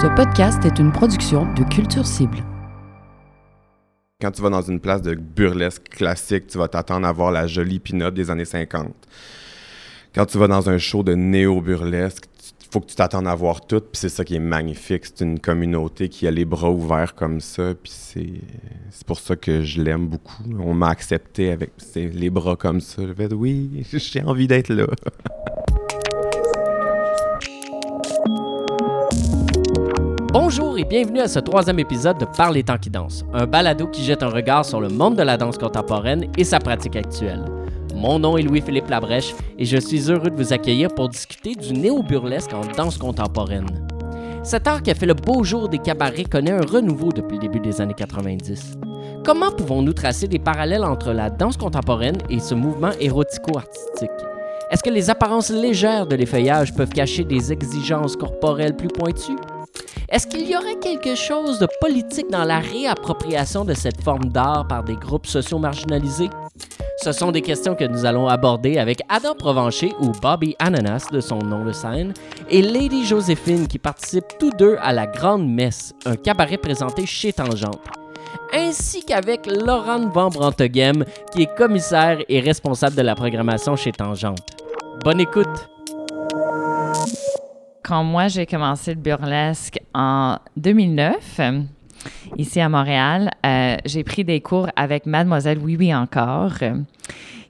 Ce podcast est une production de Culture Cible. Quand tu vas dans une place de burlesque classique, tu vas t'attendre à voir la jolie pin des années 50. Quand tu vas dans un show de néo-burlesque, il faut que tu t'attendes à voir tout, puis c'est ça qui est magnifique. C'est une communauté qui a les bras ouverts comme ça, puis c'est pour ça que je l'aime beaucoup. On m'a accepté avec les bras comme ça. Je fait, oui, j'ai envie d'être là. bienvenue à ce troisième épisode de Par les temps qui dansent, un balado qui jette un regard sur le monde de la danse contemporaine et sa pratique actuelle. Mon nom est Louis-Philippe Labrèche et je suis heureux de vous accueillir pour discuter du néo-burlesque en danse contemporaine. Cet art qui a fait le beau jour des cabarets connaît un renouveau depuis le début des années 90. Comment pouvons-nous tracer des parallèles entre la danse contemporaine et ce mouvement érotico-artistique? Est-ce que les apparences légères de l'effeuillage peuvent cacher des exigences corporelles plus pointues? Est-ce qu'il y aurait quelque chose de politique dans la réappropriation de cette forme d'art par des groupes sociaux marginalisés? Ce sont des questions que nous allons aborder avec Adam Provencher ou Bobby Ananas de son nom de scène et Lady Joséphine qui participent tous deux à la Grande Messe, un cabaret présenté chez Tangente ainsi qu'avec Laurent Van Branteghem, qui est commissaire et responsable de la programmation chez Tangente. Bonne écoute! Quand moi j'ai commencé le burlesque en 2009, ici à Montréal, euh, j'ai pris des cours avec Mademoiselle Oui Oui Encore,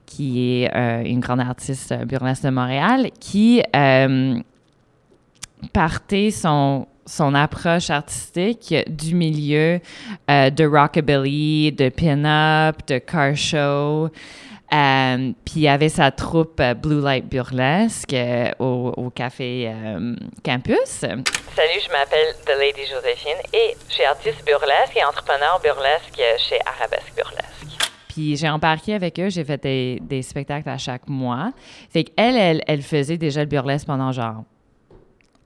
qui est euh, une grande artiste burlesque de Montréal, qui euh, partait son son approche artistique du milieu de rockabilly, de pin-up, de car show, euh, puis il y avait sa troupe euh, Blue Light Burlesque euh, au, café campus. Salut, je m'appelle The Lady Joséphine et je suis artiste burlesque et entrepreneur burlesque chez Arabesque Burlesque. Puis j'ai embarqué avec eux, j'ai fait des, des, spectacles à chaque mois. Fait qu'elle, elle, elle faisait déjà le burlesque pendant genre,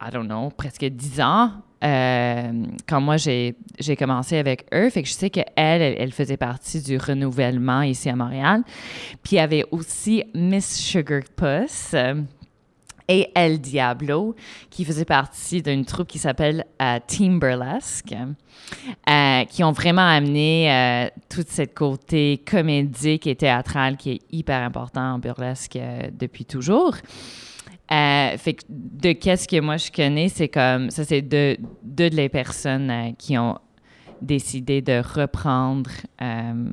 I don't know, presque dix ans. Euh, quand moi j'ai commencé avec eux. Fait que je sais qu'elle, elle, elle faisait partie du renouvellement ici à Montréal. Puis il y avait aussi Miss Sugar Puss euh, et El Diablo, qui faisait partie d'une troupe qui s'appelle euh, Team Burlesque, qui ont vraiment amené toute cette côté comédique et théâtrale qui est hyper important en burlesque depuis toujours. Euh, fait de qu'est-ce que moi je connais, c'est comme ça, c'est deux de les personnes euh, qui ont décidé de reprendre euh,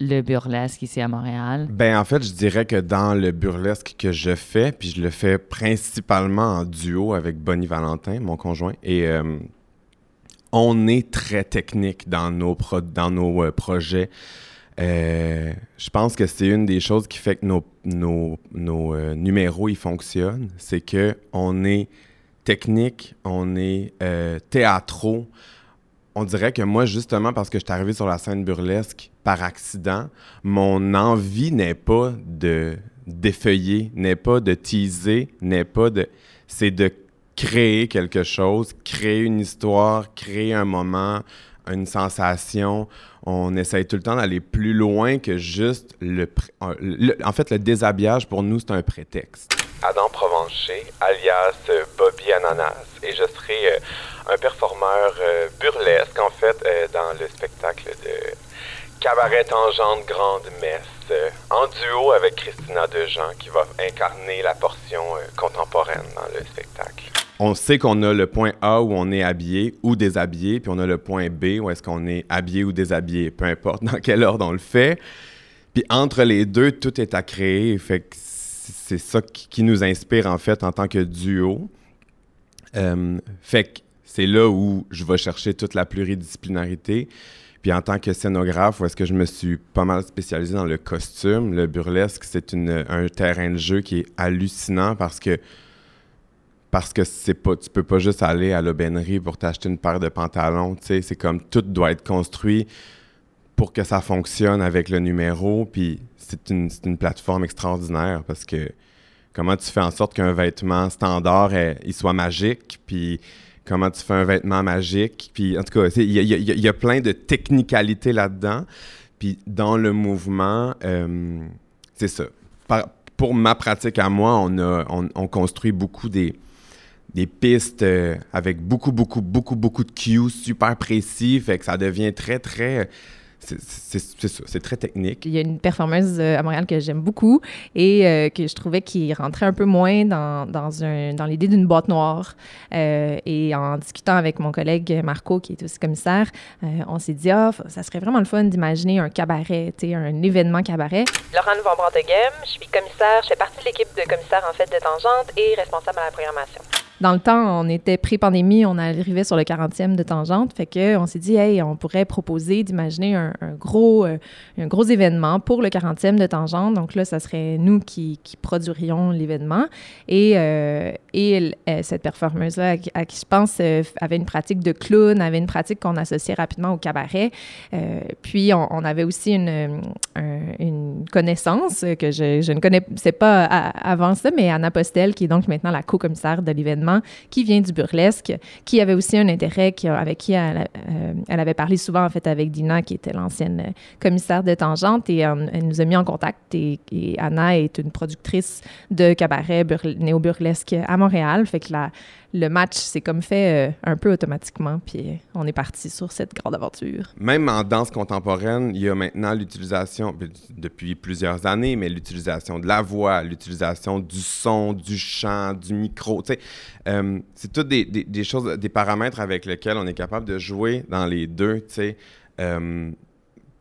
le burlesque ici à Montréal. Ben en fait, je dirais que dans le burlesque que je fais, puis je le fais principalement en duo avec Bonnie Valentin, mon conjoint, et on est très technique dans nos dans nos projets. Euh, je pense que c'est une des choses qui fait que nos, nos, nos euh, numéros ils fonctionnent. C'est que on est technique, on est euh, théâtraux. On dirait que moi, justement, parce que je suis arrivé sur la scène burlesque par accident, mon envie n'est pas de d'effeuiller, n'est pas de teaser, n'est pas de... C'est de créer quelque chose, créer une histoire, créer un moment, une sensation. On essaye tout le temps d'aller plus loin que juste le, En fait, le déshabillage, pour nous, c'est un prétexte. Adam Provencher, alias euh, Bobby Ananas, et je serai euh, un performeur euh, burlesque, en fait, dans le spectacle de Cabaret Tangente Grande Messe, en duo avec Christina Dejean, qui va incarner la portion contemporaine dans le spectacle on sait qu'on a le point A où on est habillé ou déshabillé, puis on a le point B où est-ce qu'on est habillé ou déshabillé, peu importe dans quel ordre on le fait. Puis entre les deux, tout est à créer. Fait que c'est ça qui, nous inspire en fait en tant que duo. Euh, fait que c'est là où je vais chercher toute la pluridisciplinarité. Puis en tant que scénographe, où est-ce que je me suis pas mal spécialisé dans le costume, le burlesque, c'est un terrain de jeu qui est hallucinant parce que parce que c'est pas tu peux pas juste aller à l'aubainerie pour t'acheter une paire de pantalons, tu sais, c'est comme tout doit être construit pour que ça fonctionne avec le numéro, puis c'est une, une, plateforme extraordinaire parce que comment tu fais en sorte qu'un vêtement standard il soit magique, puis comment tu fais un vêtement magique, puis en tout cas, il y, a plein de technicalités là-dedans, puis dans le mouvement, euh, c'est ça. pour ma pratique à moi, on, a, on construit beaucoup des des pistes euh, avec beaucoup, beaucoup, beaucoup, beaucoup de cues super précis. Fait que ça devient très, très c'est ça, c'est très technique. Il y a une performeuse euh, à Montréal que j'aime beaucoup et euh, que je trouvais qui rentrait un peu moins dans, dans, un, dans l'idée d'une boîte noire. Euh, et en discutant avec mon collègue Marco, qui est aussi commissaire, on s'est dit, ah, ça serait vraiment le fun d'imaginer un cabaret, un événement cabaret. Laurent Van Branteghem, je suis commissaire, je fais partie de l'équipe de commissaires en fait de Tangente et responsable à la programmation. Dans le temps, on était pré-pandémie, on arrivait sur le 40e de Tangente, fait que on s'est dit, hey, on pourrait proposer d'imaginer un, gros, euh, un gros événement pour le 40e de Tangente. Donc là, ça serait nous qui, produirions l'événement. Et, euh, euh, cette performeuse-là, à, qui je pense avait une pratique de clown, avait une pratique qu'on associait rapidement au cabaret. puis on, avait aussi une, connaissance que je, je, ne connaissais pas avant ça, mais Anna Postel, qui est donc maintenant la co-commissaire de l'événement qui vient du burlesque, qui avait aussi un intérêt, avec qui elle, euh, elle, avait parlé souvent, en fait, avec Dina, qui était l'ancienne euh, commissaire de Tangente, et euh, elle nous a mis en contact. Et, Anna est une productrice de cabaret néo-burlesque à Montréal. Fait que le match s'est comme fait un peu automatiquement, puis on est parti sur cette grande aventure. Même en danse contemporaine, il y a maintenant l'utilisation, ben, depuis plusieurs années, mais l'utilisation de la voix, l'utilisation du son, du chant, du micro. Euh, c'est toutes des, choses, des paramètres avec lesquels on est capable de jouer dans les deux. Euh,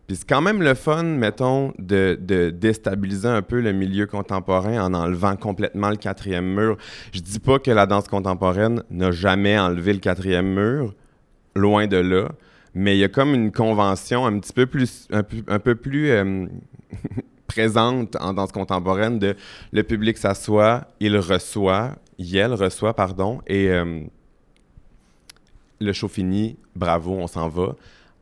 puis c'est quand même le fun, mettons, de, déstabiliser un peu le milieu contemporain en enlevant complètement le quatrième mur. Je dis pas que la danse contemporaine n'a jamais enlevé le quatrième mur, loin de là, mais il y a comme une convention un petit peu plus, un peu, plus euh, présente en danse contemporaine de le public s'assoit, il reçoit, elle reçoit, pardon, et euh, le show bravo, on s'en va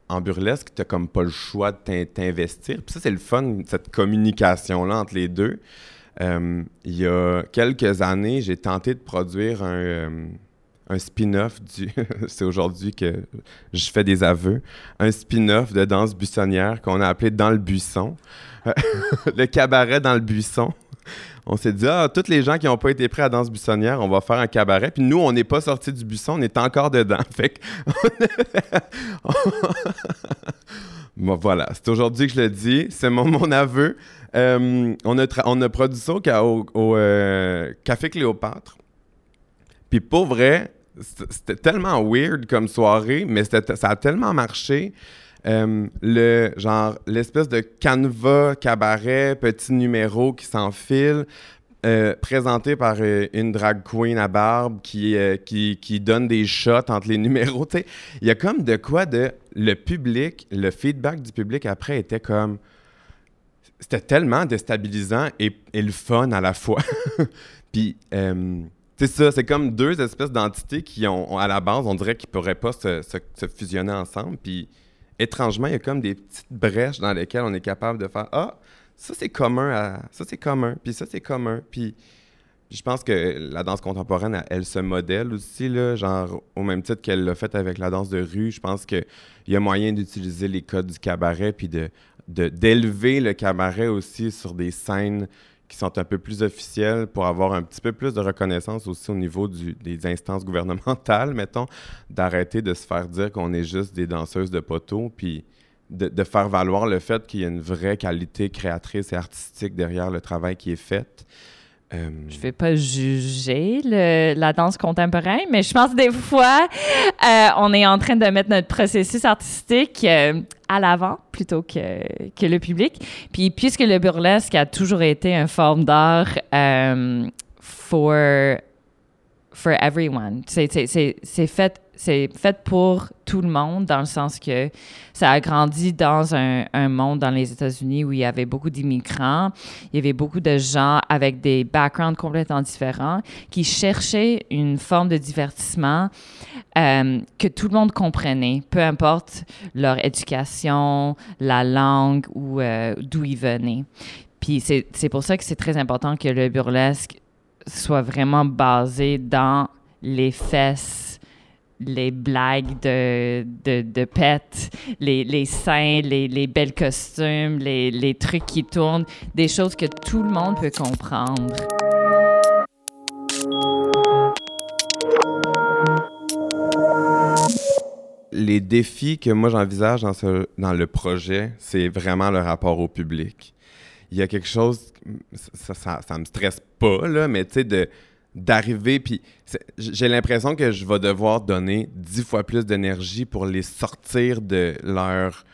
en burlesque, tu comme pas le choix de t'investir. Puis ça, c'est le fun, cette communication-là entre les deux. Euh, il y a quelques années, j'ai tenté de produire un, euh, un spin-off du. c'est aujourd'hui que je fais des aveux. Un spin-off de danse buissonnière qu'on a appelé Dans le buisson. le cabaret dans le buisson on s'est dit, ah, tous les gens qui n'ont pas été prêts à danse buissonnière, on va faire un cabaret. Puis nous, on n'est pas sortis du buisson, on est encore dedans. Fait que... bon, voilà, c'est aujourd'hui que je le dis. C'est mon, aveu. Euh, on, a on produit ça au, euh, Café Cléopâtre. Puis pour vrai, c'était tellement weird comme soirée, mais ça a tellement marché. Euh, le genre l'espèce de canevas cabaret petit numéro qui s'enfile euh, présenté par euh, une drag queen à barbe qui, qui, qui, donne des shots entre les numéros. Il y a comme de quoi de. Le public, le feedback du public après était comme. C'était tellement déstabilisant et, et, le fun à la fois. Puis, c'est ça, c'est comme deux espèces d'entités qui ont, à la base, on dirait qu'ils pourraient pas se, se fusionner ensemble. Puis, étrangement, il y a comme des petites brèches dans lesquelles on est capable de faire Ah, ça c'est commun, ça c'est commun, puis ça c'est commun. Puis je pense que la danse contemporaine, elle, se modèle aussi, là, genre au même titre qu'elle l'a fait avec la danse de rue. Je pense qu'il y a moyen d'utiliser les codes du cabaret, puis de d'élever le cabaret aussi sur des scènes qui sont un peu plus officielles pour avoir un petit peu plus de reconnaissance aussi au niveau des instances gouvernementales, mettons, d'arrêter de se faire dire qu'on est juste des danseuses de poteau, puis de, faire valoir le fait qu'il y a une vraie qualité créatrice et artistique derrière le travail qui est fait. Euh, je vais pas juger la danse contemporaine, mais je pense des fois, euh, on est en train de mettre notre processus artistique euh, à l'avant plutôt que, que le public. Puis puisque le burlesque a toujours été une forme d'art for, for everyone, c'est fait c'est fait pour tout le monde dans le sens que ça a grandi dans un, monde dans les États-Unis où il y avait beaucoup d'immigrants, il y avait beaucoup de gens avec des backgrounds complètement différents qui cherchaient une forme de divertissement euh, que tout le monde comprenait, peu importe leur éducation, la langue ou euh, d'où ils venaient. Puis c'est pour ça que c'est très important que le burlesque soit vraiment basé dans les fesses les blagues de, de, de les, les seins, les, les belles costumes, les, les trucs qui tournent, des choses que tout le monde peut comprendre. les défis que moi j'envisage dans, dans le projet, c'est vraiment le rapport au public. Il y a quelque chose, ça, ça, ça me stresse pas, là, mais tu sais, de, d'arriver, puis j'ai l'impression que je vais devoir donner dix fois plus d'énergie pour les sortir de leur,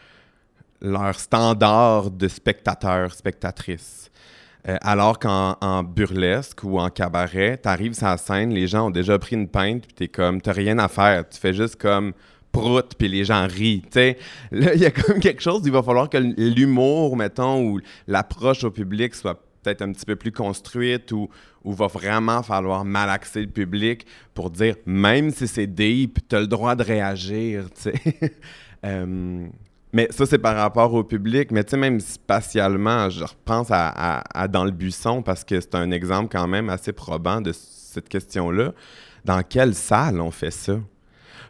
leur standard de spectateurs, spectatrices. Euh, alors qu'en en burlesque ou en cabaret, t'arrives sur la scène, les gens ont déjà pris une pinte, puis t'es comme, t'as rien à faire, tu fais juste comme prout, puis les gens rient, tu sais. Là, il y a comme quelque chose, il va falloir que l'humour, mettons, ou l'approche au public soit peut-être un petit peu plus construite ou, ou va vraiment falloir malaxer le public pour dire, même si c'est deep, t'as le droit de réagir, tu. Euh, mais ça, c'est par rapport au public. Mais tu sais, même spatialement, je repense à Dans le buisson parce que c'est un exemple quand même assez probant de cette question-là. Dans quelle salle on fait ça?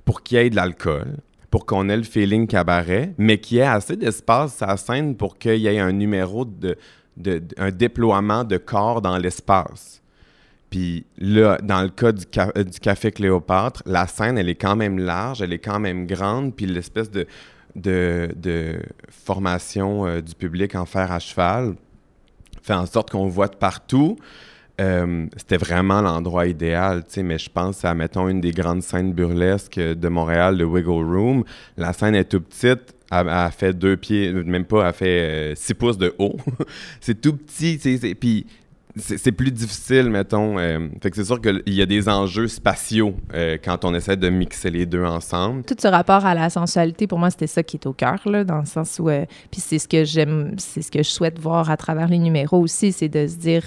Pour qu'il y ait de l'alcool, pour qu'on ait le feeling cabaret, mais qu'il y ait assez d'espace à la scène pour qu'il y ait un numéro de, un déploiement de corps dans l'espace. Puis là, dans le cas euh, du Café Cléopâtre, la scène, elle est quand même large, elle est quand même grande, puis l'espèce de formation euh, du public en fer à cheval fait en sorte qu'on voit de partout. Euh, C'était vraiment l'endroit idéal, tu sais, mais je pense à, mettons, une des grandes scènes burlesques de Montréal, le Wiggle Room. La scène est tout petite, elle, elle fait deux pieds, même pas, elle fait euh, six pouces de haut. c'est tout petit, tu sais, puis c'est plus difficile, mettons. euh, fait que c'est sûr qu'il y a des enjeux spatiaux euh, quand on essaie de mixer les deux ensemble. Tout ce rapport à la sensualité, pour moi, c'était ça qui est au cœur, là, dans le sens où... euh, puis c'est ce que j'aime, c'est ce que je souhaite voir à travers les numéros aussi, c'est de se dire,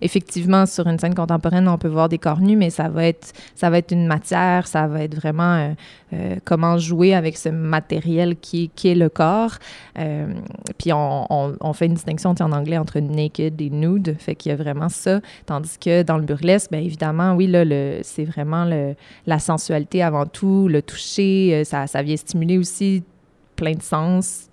effectivement, sur une scène contemporaine, on peut voir des corps nus, mais ça va être, ça va être une matière, ça va être vraiment euh, comment jouer avec ce matériel qui, qui est le corps. Euh, puis on, fait une distinction en anglais entre naked et nude, fait qu'il y a vraiment ça. Tandis que dans le burlesque, bien évidemment, oui, là, le, c'est vraiment la sensualité avant tout, le toucher, euh, ça, ça vient stimuler aussi plein de sens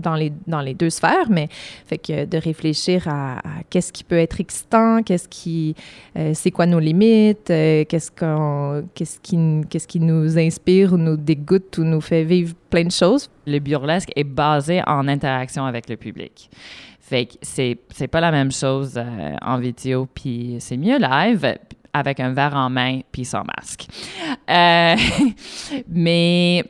dans les, dans les deux sphères, mais fait que de réfléchir à, qu'est-ce qui peut être excitant, qu'est-ce qui, euh, c'est quoi nos limites, euh, qu'est-ce qu'on, qu'est-ce qui, qu'est-ce qui nous inspire ou nous dégoûte ou nous fait vivre plein de choses. Le burlesque est basé en interaction avec le public. Fait que c'est, c'est pas la même chose euh, en vidéo, puis c'est mieux live avec un verre en main puis sans masque. Euh, mais,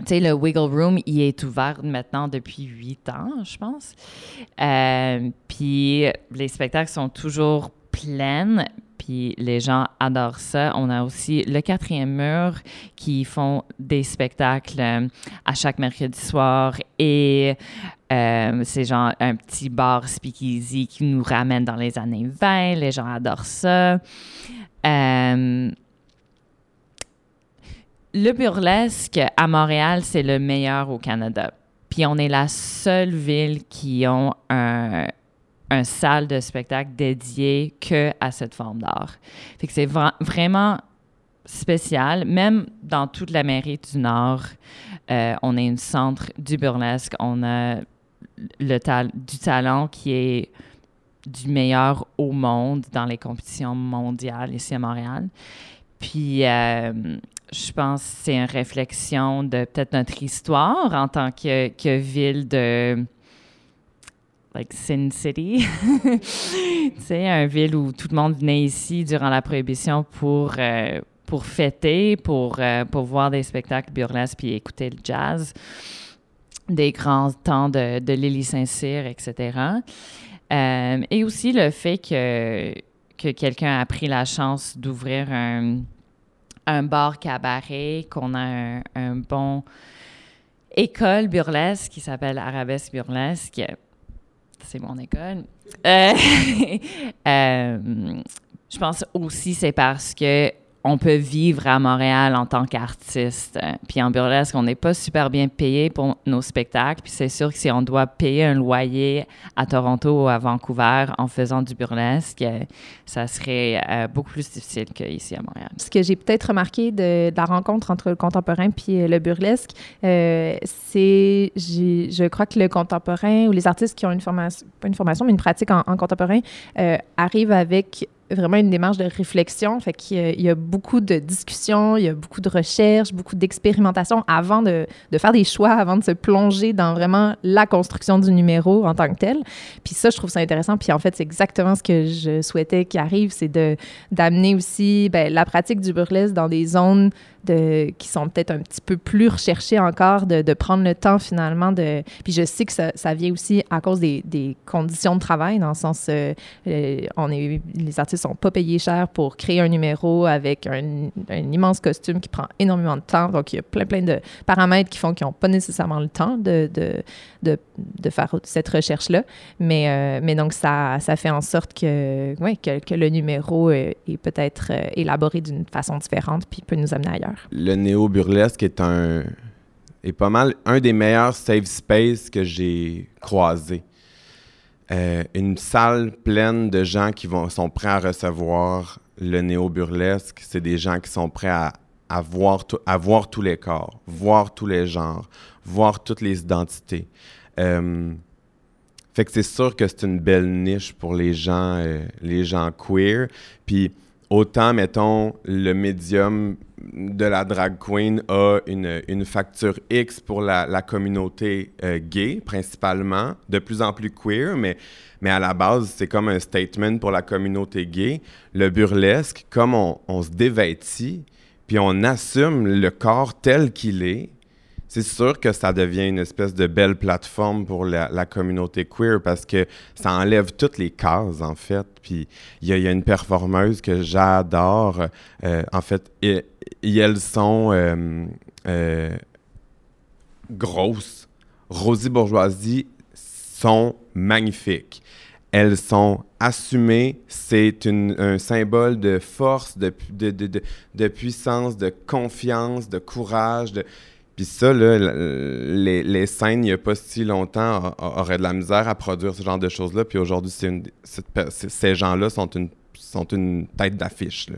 tu sais, le Wiggle Room, il est ouvert maintenant depuis huit ans, je pense. Euh, puis les spectacles sont toujours pleins, puis les gens adorent ça. On a aussi le quatrième mur qui font des spectacles euh, à chaque mercredi soir et euh, c'est genre un petit bar speakeasy qui nous ramène dans les années 20. Les gens adorent ça. Le burlesque à Montréal, c'est le meilleur au Canada. Puis on est la seule ville qui ont un, un salle de spectacle dédié que à cette forme d'art. Fait que c'est vra- vraiment spécial. Même dans toute l'Amérique du Nord, euh, on est une centre du burlesque. On a le du talent qui est du meilleur au monde dans les compétitions mondiales ici à Montréal. Puis, euh, je pense que c'est une réflexion de peut-être notre histoire en tant que, que ville de like Sin City. tu sais, une ville où tout le monde venait ici durant la Prohibition pour, euh, pour fêter, pour, euh, pour voir des spectacles burlesques puis écouter le jazz, des grands temps de, de Lily Saint-Cyr, etc. Euh, et aussi le fait que, que quelqu'un a pris la chance d'ouvrir un, un bar cabaret, qu'on a un, un bon école burlesque qui s'appelle Arabesque Burlesque. C'est mon école. Euh, euh, je pense aussi c'est parce que on peut vivre à Montréal en tant qu'artiste. Puis en burlesque, on n'est pas super bien payé pour nos spectacles. Puis c'est sûr que si on doit payer un loyer à Toronto ou à Vancouver en faisant du burlesque, euh, ça serait euh, beaucoup plus difficile qu'ici à Montréal. Ce que j'ai peut-être remarqué de, la rencontre entre le contemporain puis euh, le burlesque, euh, c'est, je crois que le contemporain ou les artistes qui ont une formation, pas une formation, mais une pratique en, contemporain, arrivent avec vraiment une démarche de réflexion. Fait qu'il y a- il y a beaucoup de discussions, il y a beaucoup de recherches, beaucoup d'expérimentation avant de, de faire des choix, avant de se plonger dans vraiment la construction du numéro en tant que tel. Puis ça, je trouve ça intéressant. Puis en fait, c'est exactement ce que je souhaitais qu'il arrive, c'est de d'amener aussi ben, la pratique du burlesque dans des zones qui sont peut-être un petit peu plus recherchées encore, de, prendre le temps finalement de... Puis je sais que ça, vient aussi à cause des, conditions de travail, dans le sens, euh, euh, on est, les artistes sont pas payés cher pour créer un numéro avec un, immense costume qui prend énormément de temps. Donc, il y a plein, plein de paramètres qui font qu'ils n'ont pas nécessairement le temps de, de, de, faire cette recherche-là. Mais, euh, mais donc, ça, ça fait en sorte que, ouais, que, le numéro euh, est peut-être élaboré d'une façon différente puis peut nous amener ailleurs. Le néo-burlesque est un est pas mal un des meilleurs safe space que j'ai croisé. Euh, une salle pleine de gens qui vont, sont prêts à recevoir le néo-burlesque. C'est des gens qui sont prêts à, à, voir à voir tous les corps, voir tous les genres, voir toutes les identités. Euh, fait que c'est sûr que c'est une belle niche pour les gens, euh, les gens queer. Puis autant, mettons, le médium de la drag queen a une, facture X pour la, la communauté euh, gay, principalement, de plus en plus queer, mais, mais à la base, c'est comme un statement pour la communauté gay. Le burlesque, comme on, on se dévêtit, puis on assume le corps tel qu'il est, c'est sûr que ça devient une espèce de belle plateforme pour la, communauté queer parce que ça enlève toutes les cases, en fait. Puis il y, a- une performeuse que j'adore. euh, en fait, et, elles sont euh, euh, grosses. Rosie Bourgeoisie sont magnifiques. Elles sont assumées. C'est un symbole de force, de, de, de, de puissance, de confiance, de courage. Puis ça, là, les, les scènes, il n'y a pas si longtemps, auraient de la misère à produire ce genre de choses-là. Puis aujourd'hui, ces gens-là sont une, sont une tête d'affiche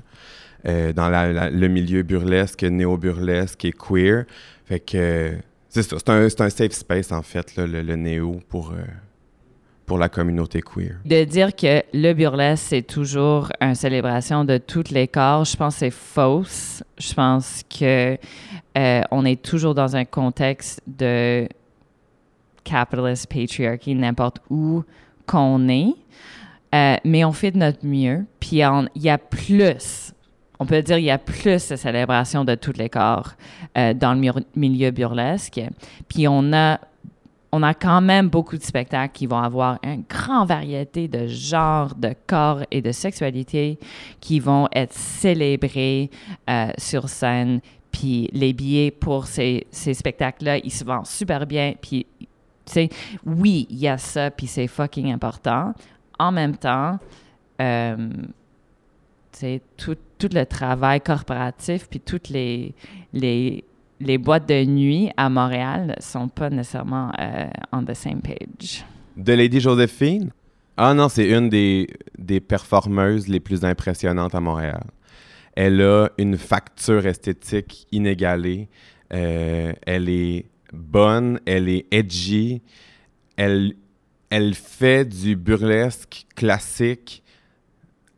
euh, dans le milieu burlesque, néo-burlesque et queer. Fait que c'est ça, c'est un, un safe space en fait, le, le néo pour, euh, pour la communauté queer. De dire que le burlesque, c'est toujours une célébration de tous les corps, je pense que c'est fausse. Je pense que euh, on est toujours dans un contexte de capitalist patriarchy, n'importe où qu'on est. Euh, mais on fait de notre mieux. Puis il y a plus, on peut dire, il y a plus de célébration de tous les corps euh, dans le milieu burlesque. Puis on a on a quand même beaucoup de spectacles qui vont avoir une grande variété de genres, de corps et de sexualité qui vont être célébrés sur scène. Puis les billets pour ces, ces spectacles-là, ils se vendent super bien. Puis, tu sais, oui, il y a ça, puis c'est fucking important. En même temps, euh, tu sais, tout, le travail corporatif, puis toutes les, les, les boîtes de nuit à Montréal sont pas nécessairement euh, on the same page. De Lady Joséphine? Ah non, c'est une des, des performeuses les plus impressionnantes à Montréal. Elle a une facture esthétique inégalée. Euh, elle est bonne, elle est edgy. Elle, elle fait du burlesque classique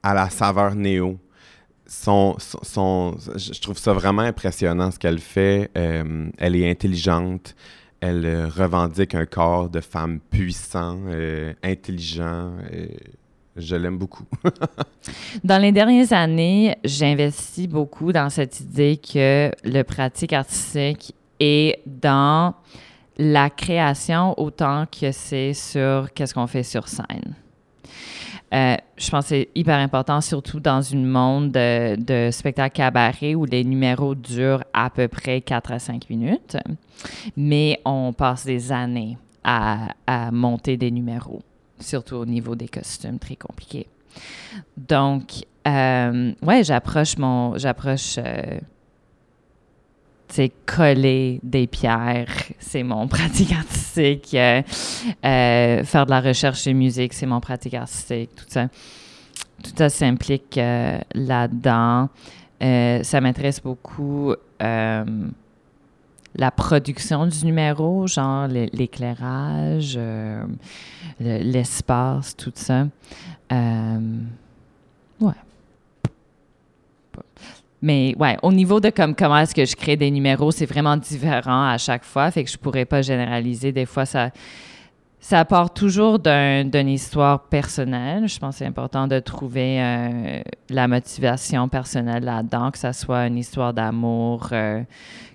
à la saveur néo. Je trouve ça vraiment impressionnant ce qu'elle fait. Euh, elle est intelligente. Elle revendique un corps de femme puissant, euh, intelligent. Je l'aime beaucoup. Dans les dernières années, j'investis beaucoup dans cette idée que le pratique artistique est dans la création autant que c'est sur qu'est-ce qu'on fait sur scène. Euh, je pense que c'est hyper important, surtout dans un monde de, de spectacle cabaret où les numéros durent à peu près 4 à 5 minutes, mais on passe des années à, à monter des numéros, surtout au niveau des costumes très compliqués. Donc, euh, ouais, j'approche mon, j'approche, euh, tu sais, coller des pierres, c'est mon pratique artistique. Euh, euh, faire de la recherche de musique, c'est mon pratique artistique. Tout ça, tout ça s'implique euh, là-dedans. Euh, ça m'intéresse beaucoup euh, la production du numéro, genre l'é- l'éclairage, euh, le- l'espace, tout ça. Euh, Mais ouais, au niveau de comme comment est-ce que je crée des numéros, c'est vraiment différent à chaque fois, fait que je pourrais pas généraliser. Des fois, ça, ça part toujours d'un- d'une histoire personnelle. Je pense que c'est important de trouver euh, la motivation personnelle là-dedans, que ça soit une histoire d'amour, euh,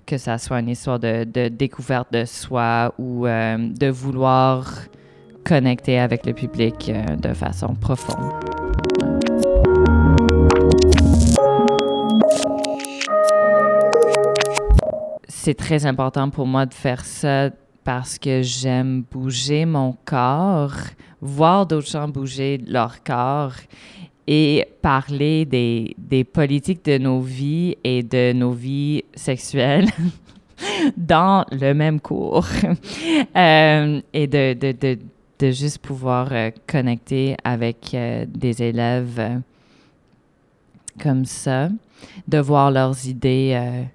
que ça soit une histoire de, découverte de soi ou euh, de vouloir connecter avec le public de façon profonde. C'est très important pour moi de faire ça parce que j'aime bouger mon corps, voir d'autres gens bouger leur corps et parler des, politiques de nos vies et de nos vies sexuelles dans le même cours. Euh, et de, juste pouvoir euh, connecter avec euh, des élèves comme ça, de voir leurs idées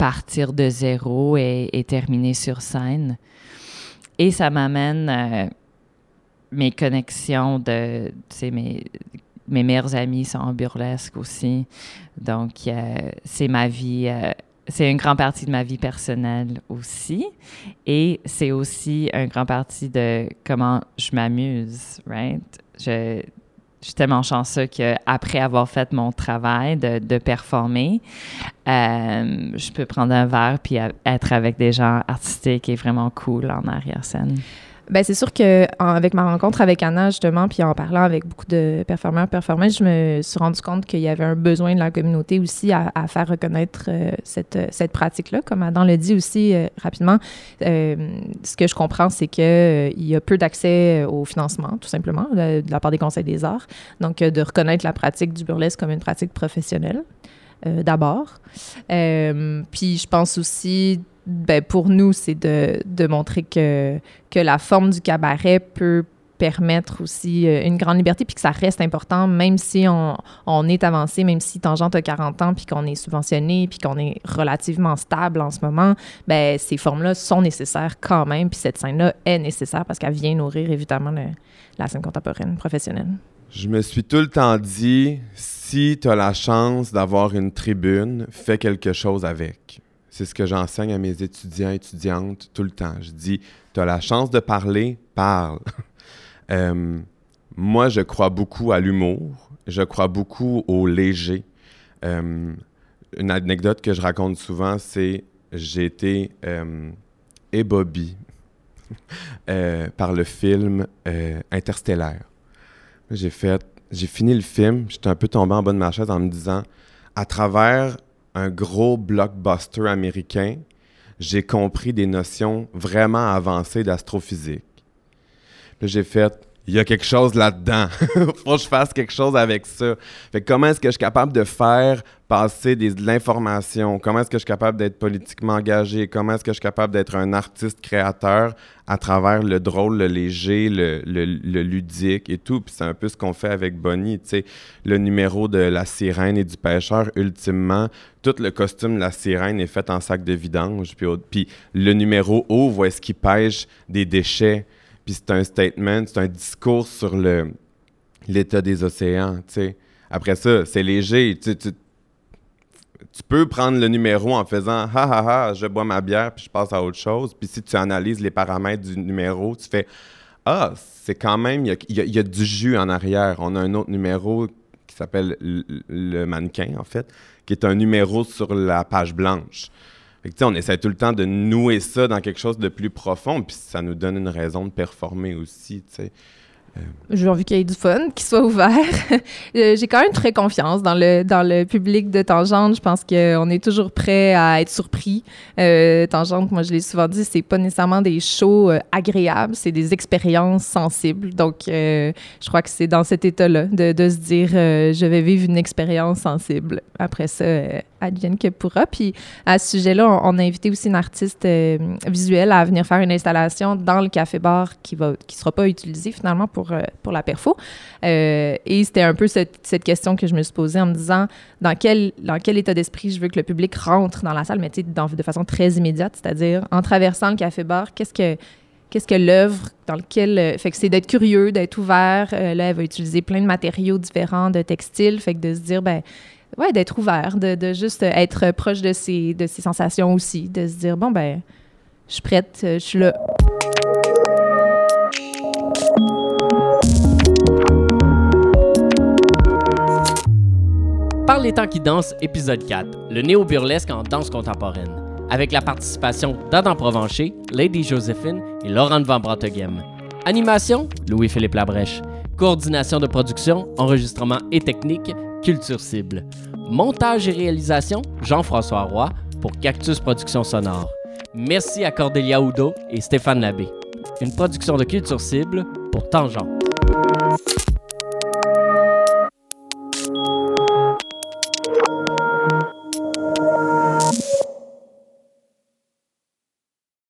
partir de zéro et, terminer sur scène. Et ça m'amène euh, mes connexions de, mes, mes meilleurs amis sont en burlesque aussi. Donc, euh, c'est ma vie, euh, c'est une grande partie de ma vie personnelle aussi. Et c'est aussi un grand partie de comment je m'amuse, right? Je suis tellement chanceux qu'après avoir fait mon travail de, performer, euh, je peux prendre un verre puis être avec des gens artistiques et vraiment cool en arrière-scène. Ben c'est sûr que avec ma rencontre avec Anna justement, puis en parlant avec beaucoup de performeurs, performeuses, je me suis rendu compte qu'il y avait un besoin de la communauté aussi à, faire reconnaître euh, cette, cette pratique-là. Comme Adam le dit aussi euh, rapidement, euh, ce que je comprends, c'est euh, il y a peu d'accès au financement, tout simplement, de, la part des conseils des arts. Donc, euh, de reconnaître la pratique du burlesque comme une pratique professionnelle. euh, d'abord. Euh, puis je pense aussi, ben, pour nous, c'est de, de montrer que, que la forme du cabaret peut permettre aussi euh, une grande liberté, puis que ça reste important, même si on, on est avancé, même si Tangente a 40 ans, puis qu'on est subventionné, puis qu'on est relativement stable en ce moment, ben ces formes-là sont nécessaires quand même, puis cette scène-là est nécessaire parce qu'elle vient nourrir évidemment la scène contemporaine professionnelle. Je me suis tout le temps dit, si tu as la chance d'avoir une tribune, fais quelque chose avec. C'est ce que j'enseigne à mes étudiants et étudiantes tout le temps. Je dis, tu as la chance de parler, parle. Euh, moi, je crois beaucoup à l'humour. Je crois beaucoup au léger. Euh, une anecdote que je raconte souvent, c'est j'ai été euh, ébahi euh, par le film Interstellaire. J'ai fait, j'ai fini le film, j'étais un peu tombé en bas de ma chaise en me disant, à travers un gros blockbuster américain, j'ai compris des notions vraiment avancées d'astrophysique. Là, j'ai fait, il y a quelque chose là-dedans. Faut que je fasse quelque chose avec ça. Fait comment est-ce que je suis capable de faire passer de l'information? Comment est-ce que je suis capable d'être politiquement engagé? Comment est-ce que je suis capable d'être un artiste créateur à travers le drôle, le léger, le, le- ludique et tout? Puis c'est un peu ce qu'on fait avec Bonnie, tu sais. Le numéro de la sirène et du pêcheur, ultimement, tout le costume de la sirène est fait en sac de vidange. Puis, puis le numéro ouvre où est-ce qu'il pêche des déchets. Puis c'est un statement, c'est un discours sur le l'état des océans, tu sais. Après ça, c'est léger, tu, tu, tu peux prendre le numéro en faisant « ha ha ha, je bois ma bière puis je passe à autre chose ». Puis si tu analyses les paramètres du numéro, tu fais « ah, c'est quand même, il y y a- du jus en arrière ». On a un autre numéro qui s'appelle le, le mannequin, en fait, qui est un numéro sur la page blanche. Fait que, on essaie tout le temps de nouer ça dans quelque chose de plus profond, puis ça nous donne une raison de performer aussi, tu sais. J'ai envie qu'il y ait du fun, qu'il soit ouvert. Euh, J'ai quand même très confiance dans le, dans le public de Tangente. Je pense qu'on est toujours prêt à être surpris. Euh, Tangente, moi, je l'ai souvent dit, c'est pas nécessairement des shows euh, agréables, c'est des expériences sensibles. Donc, euh, je crois que c'est dans cet état-là de, se dire, euh, je vais vivre une expérience sensible. Après ça, euh, advienne que pourra. Puis, à ce sujet-là, on, a invité aussi une artiste euh, visuelle à venir faire une installation dans le café-bar qui va qui sera pas utilisée finalement pour, euh, pour la perfo. Euh, et c'était un peu cette, question que je me suis posée en me disant dans quel, dans quel état d'esprit je veux que le public rentre dans la salle, mais dans- de façon très immédiate, c'est-à-dire en traversant le café-bar, qu'est-ce que qu'est-ce que l'œuvre dans lequel... euh, fait que c'est d'être curieux, d'être ouvert. Euh, là, elle va utiliser plein de matériaux différents, de textiles. Fait que de se dire, ben ouais, d'être ouvert, de, de juste être proche de ses, de ses sensations aussi, de se dire, bon, ben je suis prête, euh, je suis là. Par les temps qui dansent, épisode 4, le néo-burlesque en danse contemporaine, avec la participation d'Adam Provencher, Lady Joséphine et Laurent Van Branteghem. Animation, Louis-Philippe Labrèche. Coordination de production, enregistrement et technique, Culture Cible. Montage et réalisation, Jean-François Roy pour Cactus Productions Sonore. Merci à Cordélia Oudo et Stéphane Labbé. Une production de Culture Cible pour Tangente.